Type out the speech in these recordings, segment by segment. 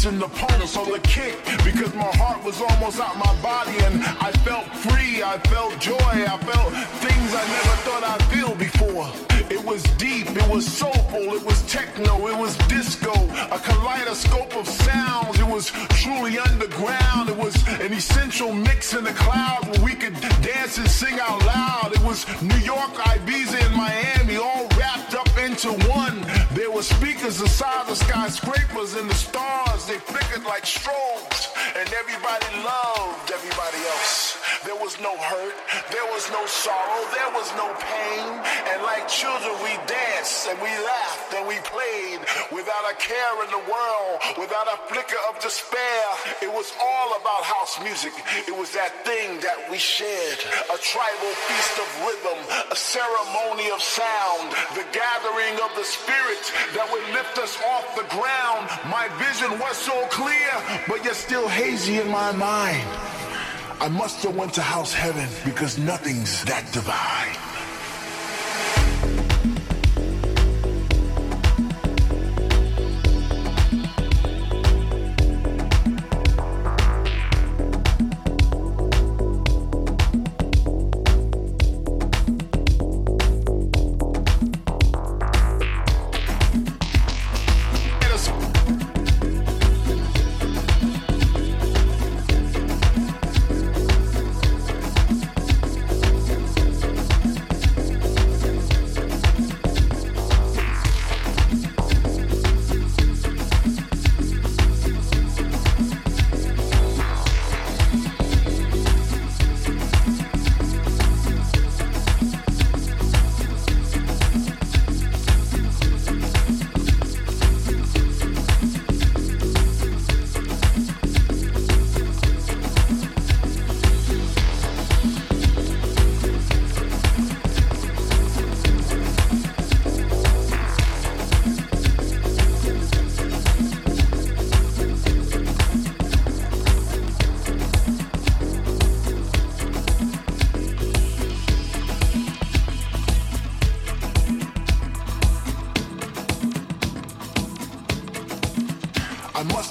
the bass and the kick because my heart was almost out my body and I felt free, I felt joy, I felt things I never thought I'd feel. It was deep, it was soulful, it was techno, it was disco, a kaleidoscope of sounds. It was truly underground. It was an essential mix in the clouds where we could dance and sing out loud. It was New York, Ibiza, and Miami all wrapped up into one. There were speakers the skyscrapers and the stars. They flickered like strobes, and everybody loved everybody else. There was no hurt, there was no sorrow, there was no pain. And like children, we danced and we laughed and we played without a care in the world, without a flicker of despair. It was all about house music. It was that thing that we shared. A tribal feast of rhythm, a ceremony of sound, the gathering of the spirit that would lift us off the ground. My vision was so clear, but yet still hazy in my mind. I must have went to house heaven because nothing's that divine.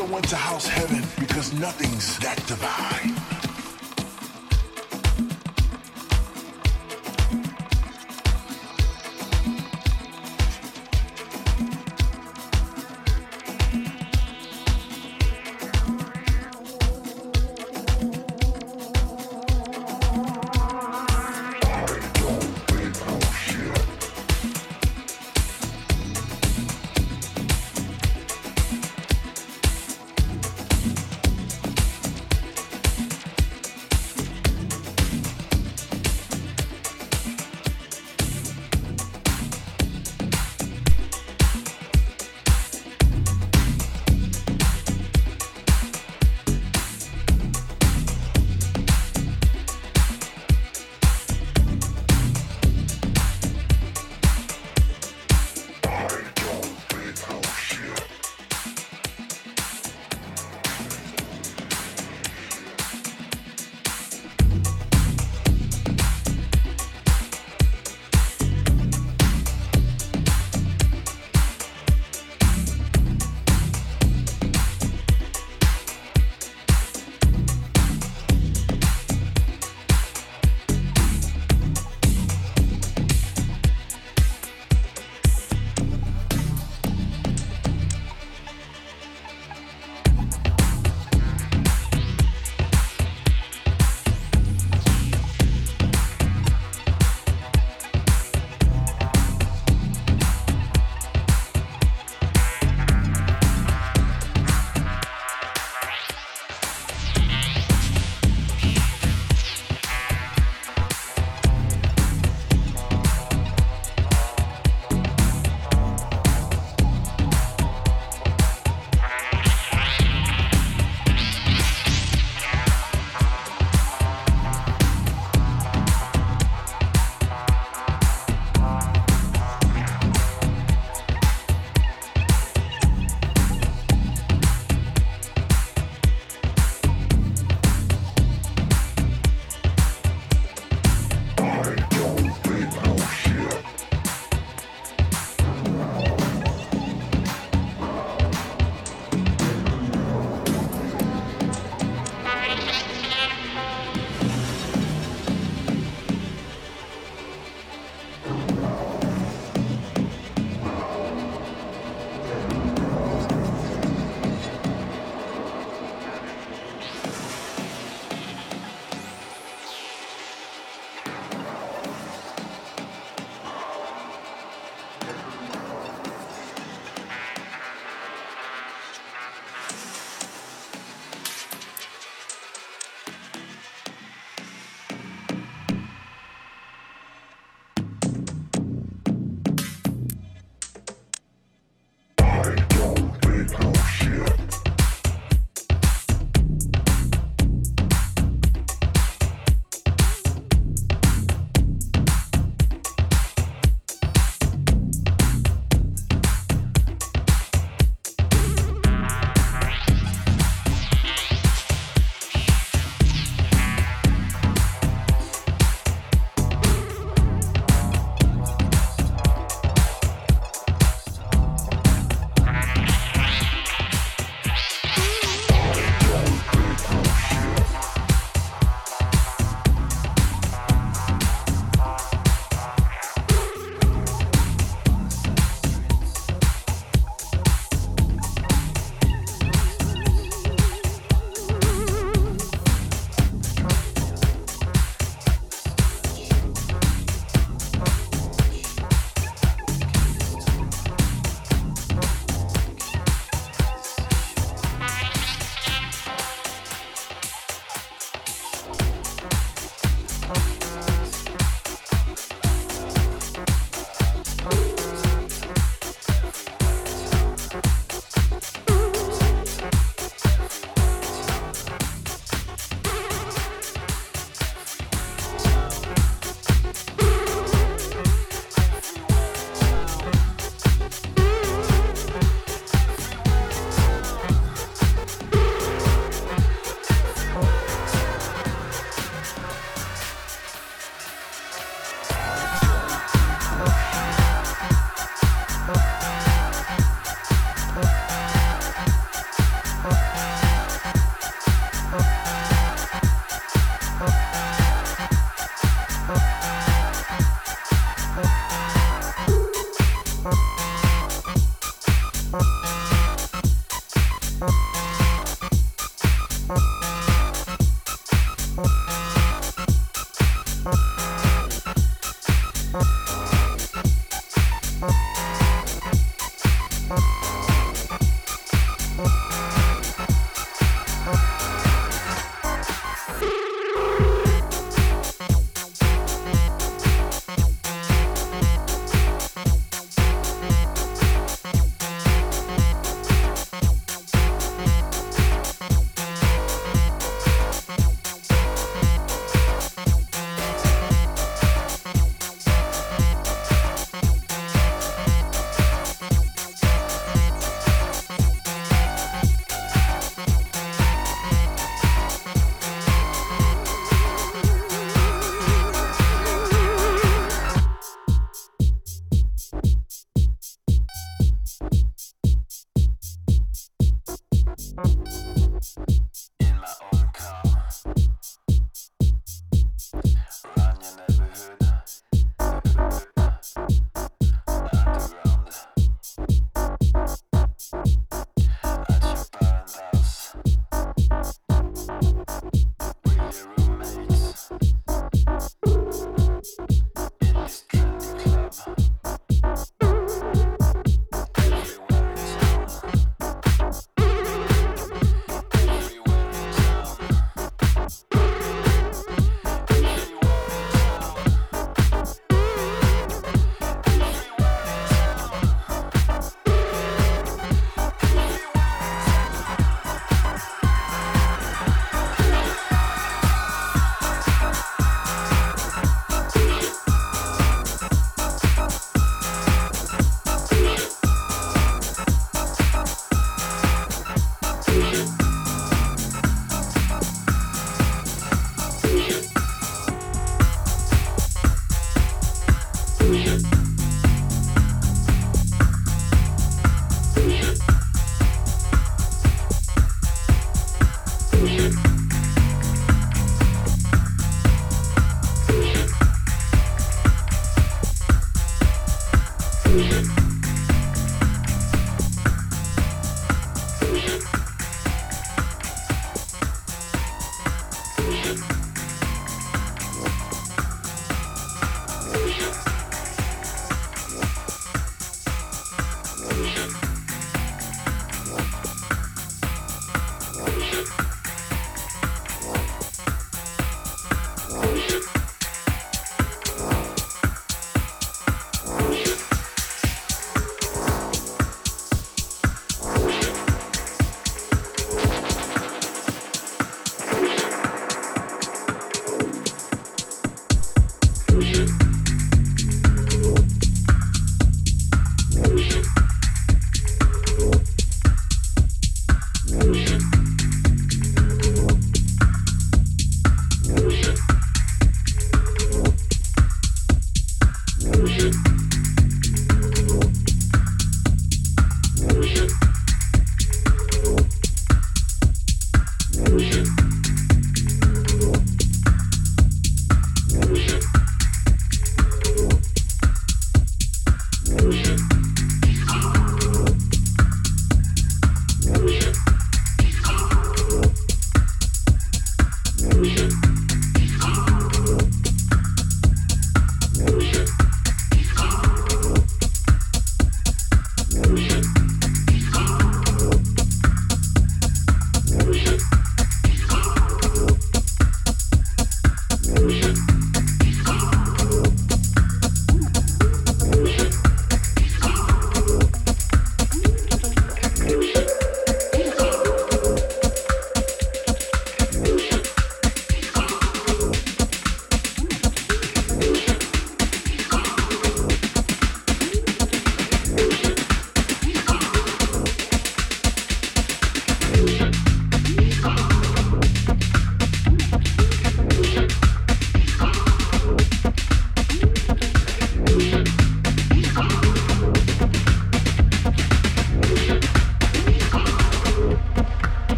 so went to house heaven because nothing's that divine.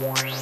Bye.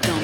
don't.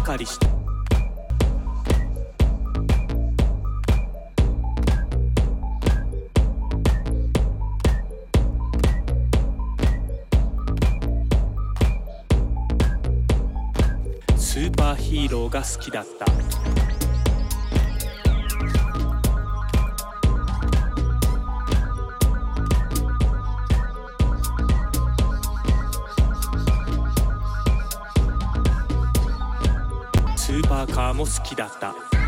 かりして。スーパーヒーローが好きだった。好きだった。